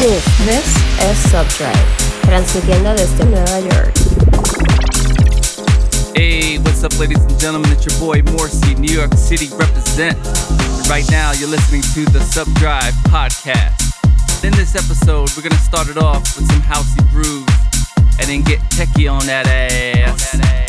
This, this es Subdrive, transmitiendo desde Nueva York. Hey, what's up, ladies and gentlemen? It's your boy Morrissey, New York City represent. Right now, you're listening to the Subdrive podcast. In this episode, we're gonna start it off with some housey grooves and then get techie on that ass. On that ass.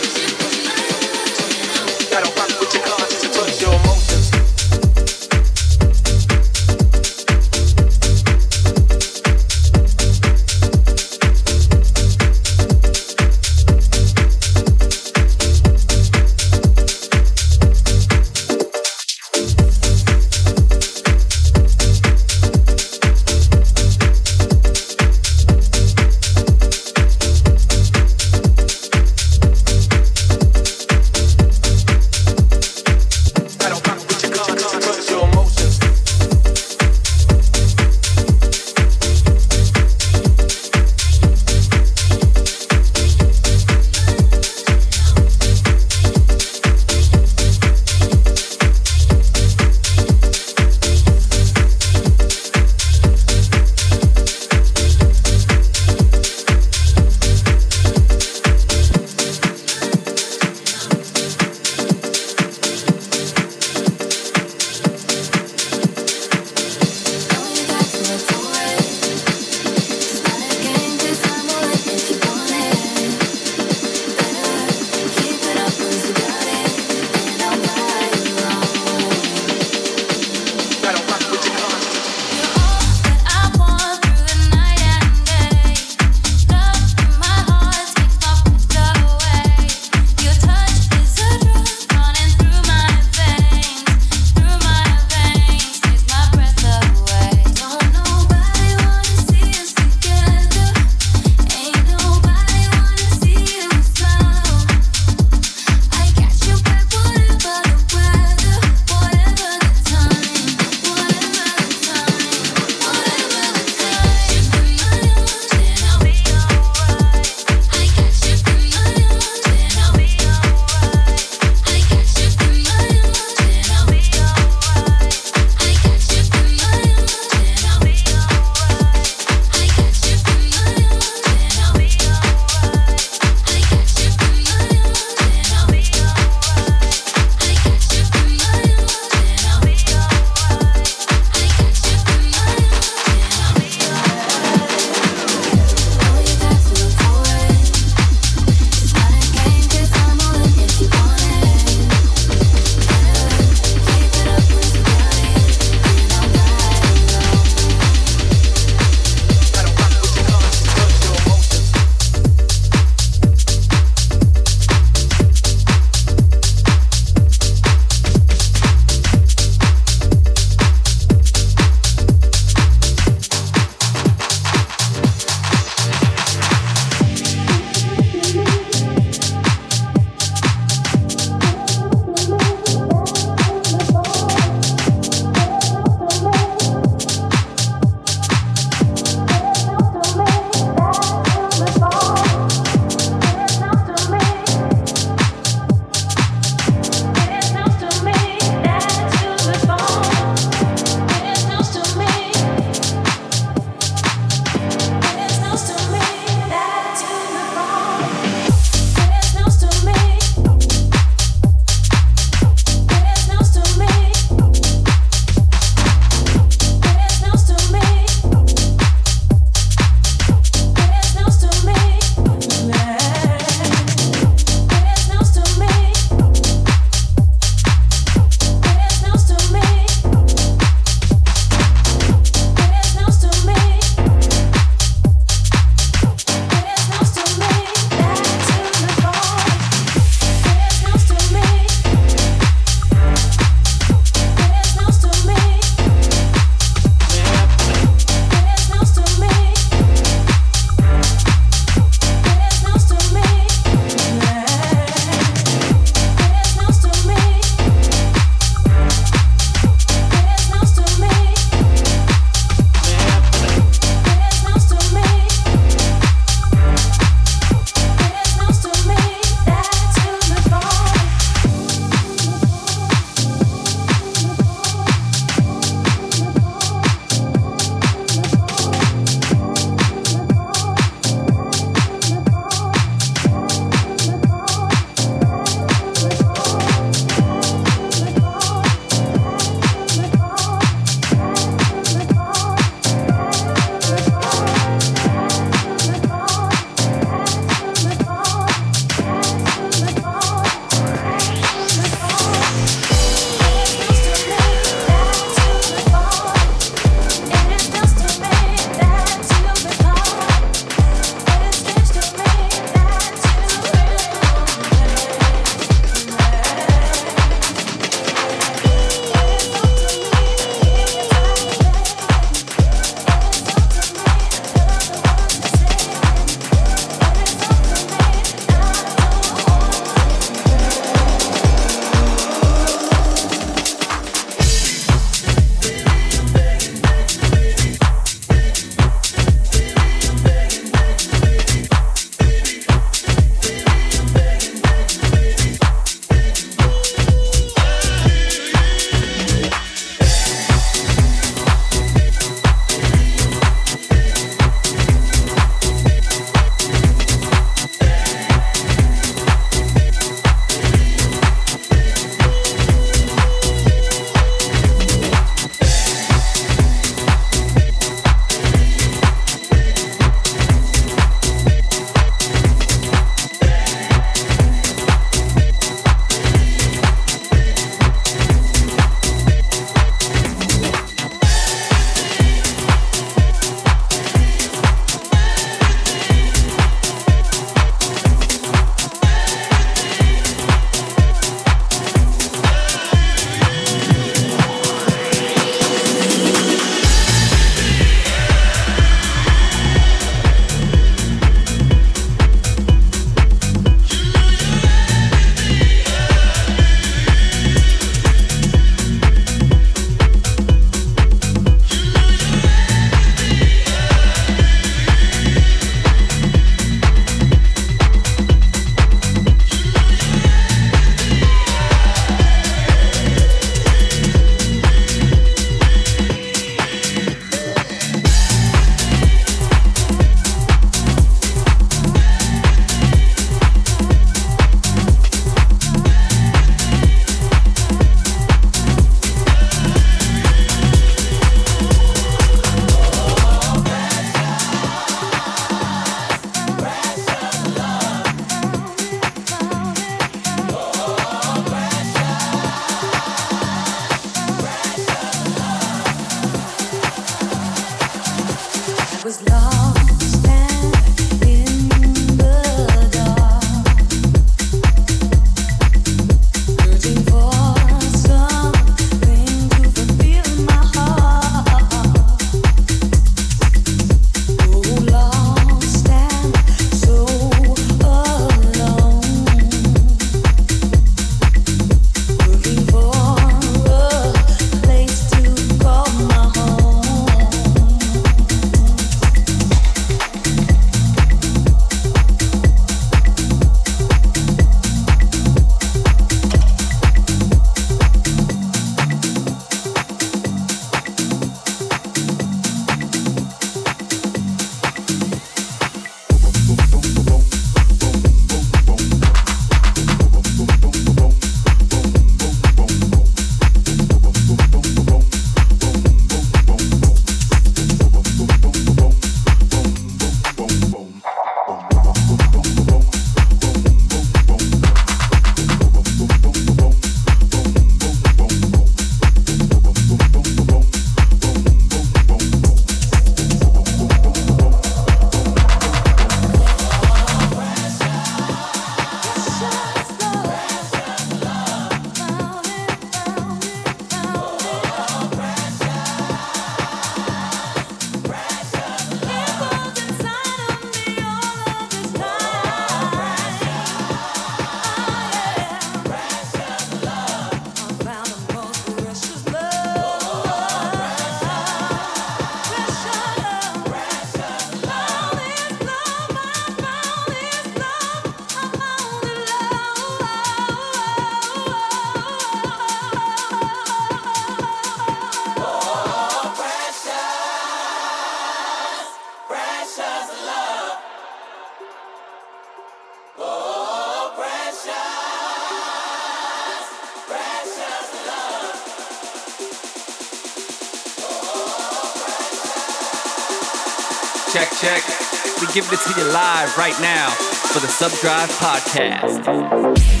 Giving it to you live right now for the Subdrive Podcast.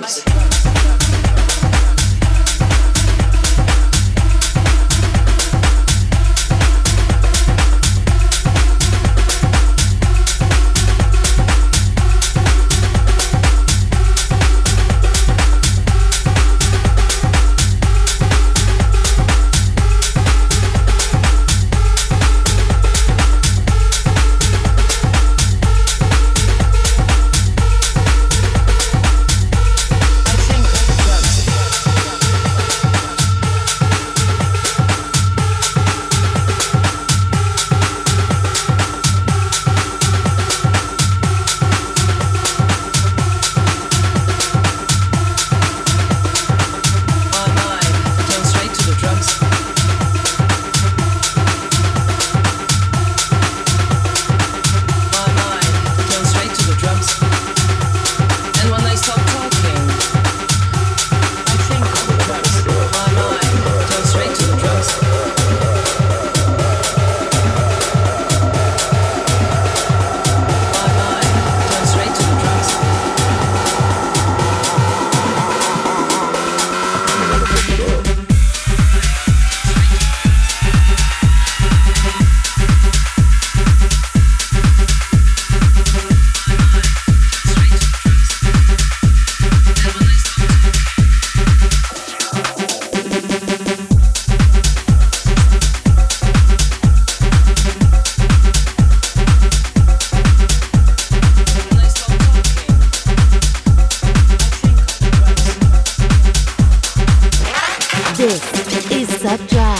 times. This is the.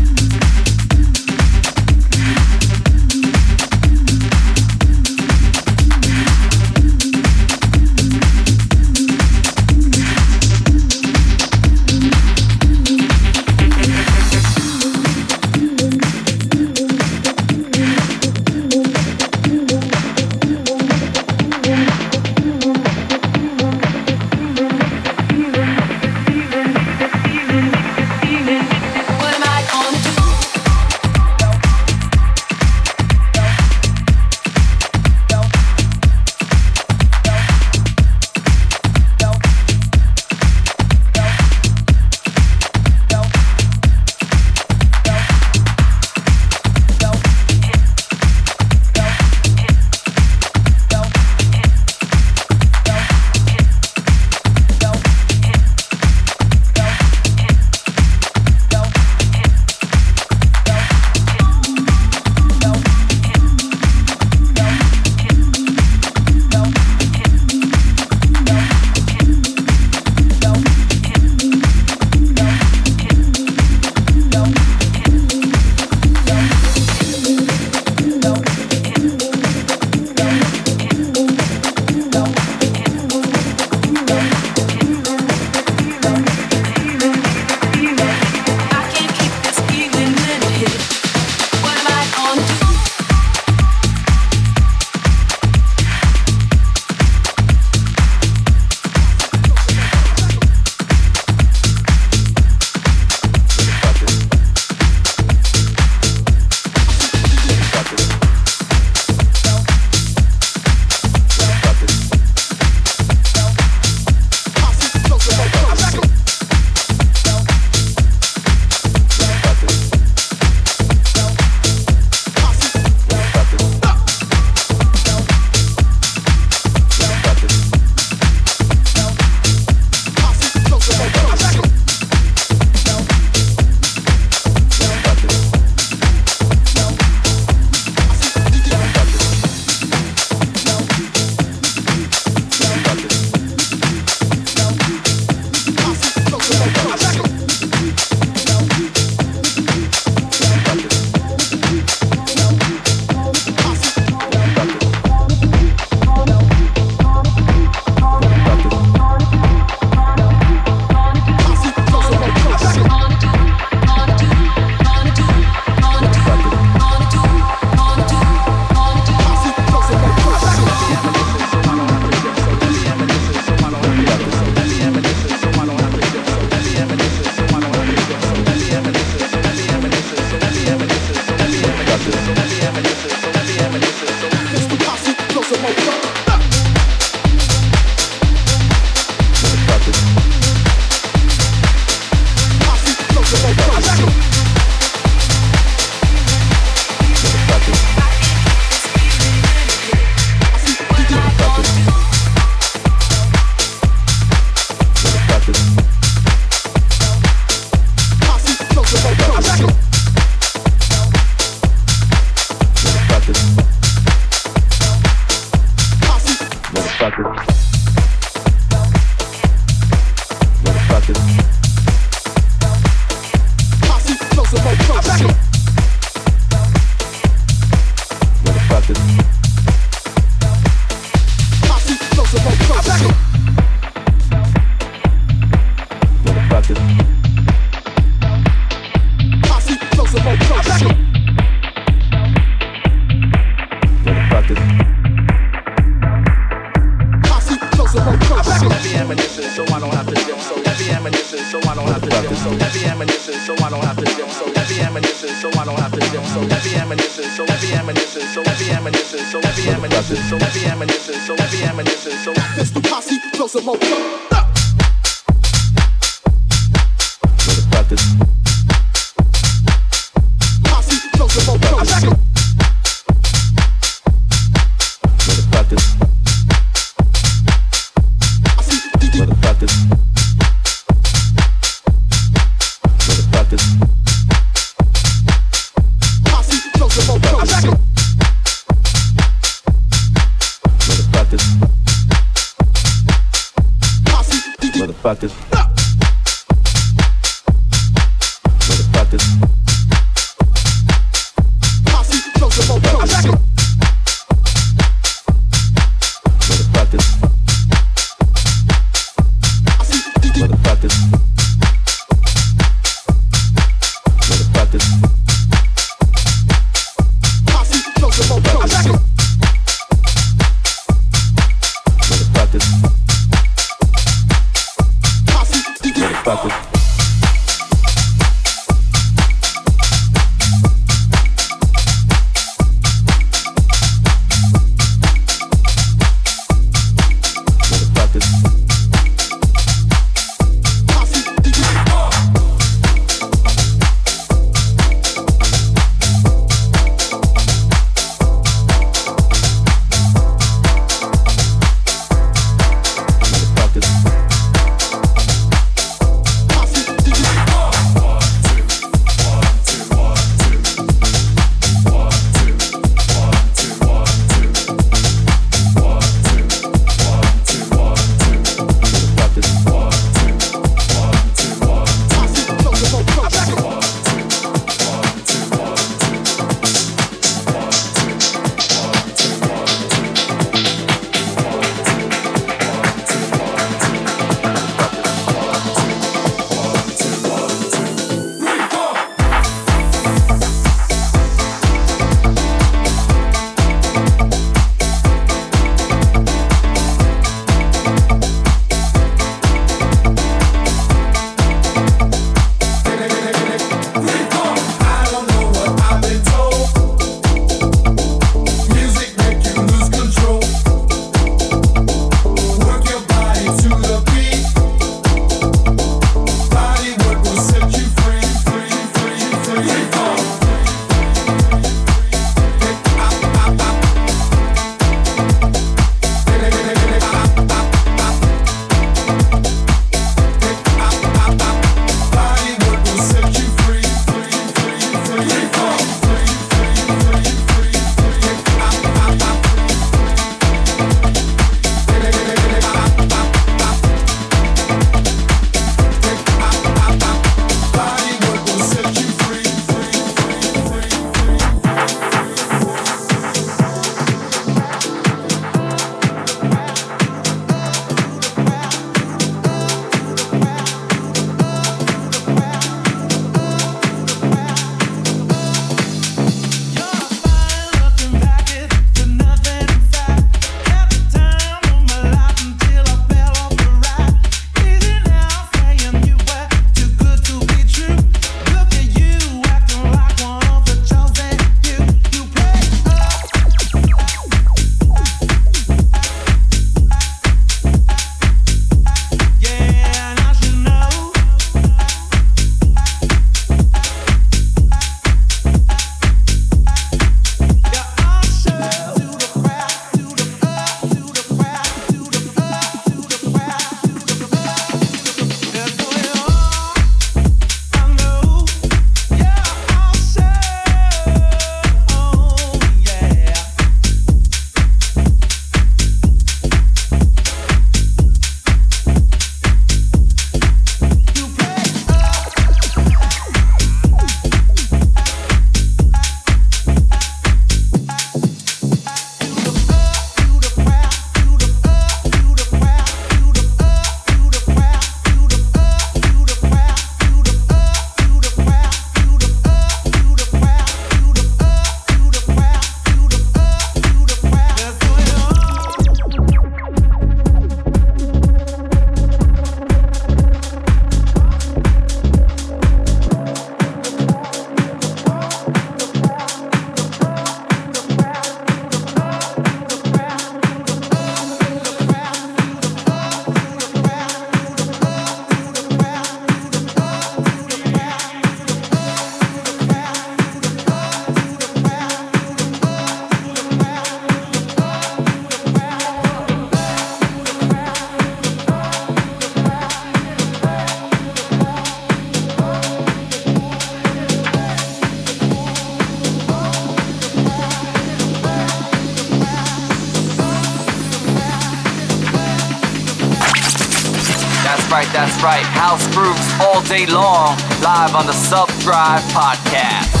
House grooves all day long, live on the Sub Drive podcast.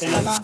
Ella.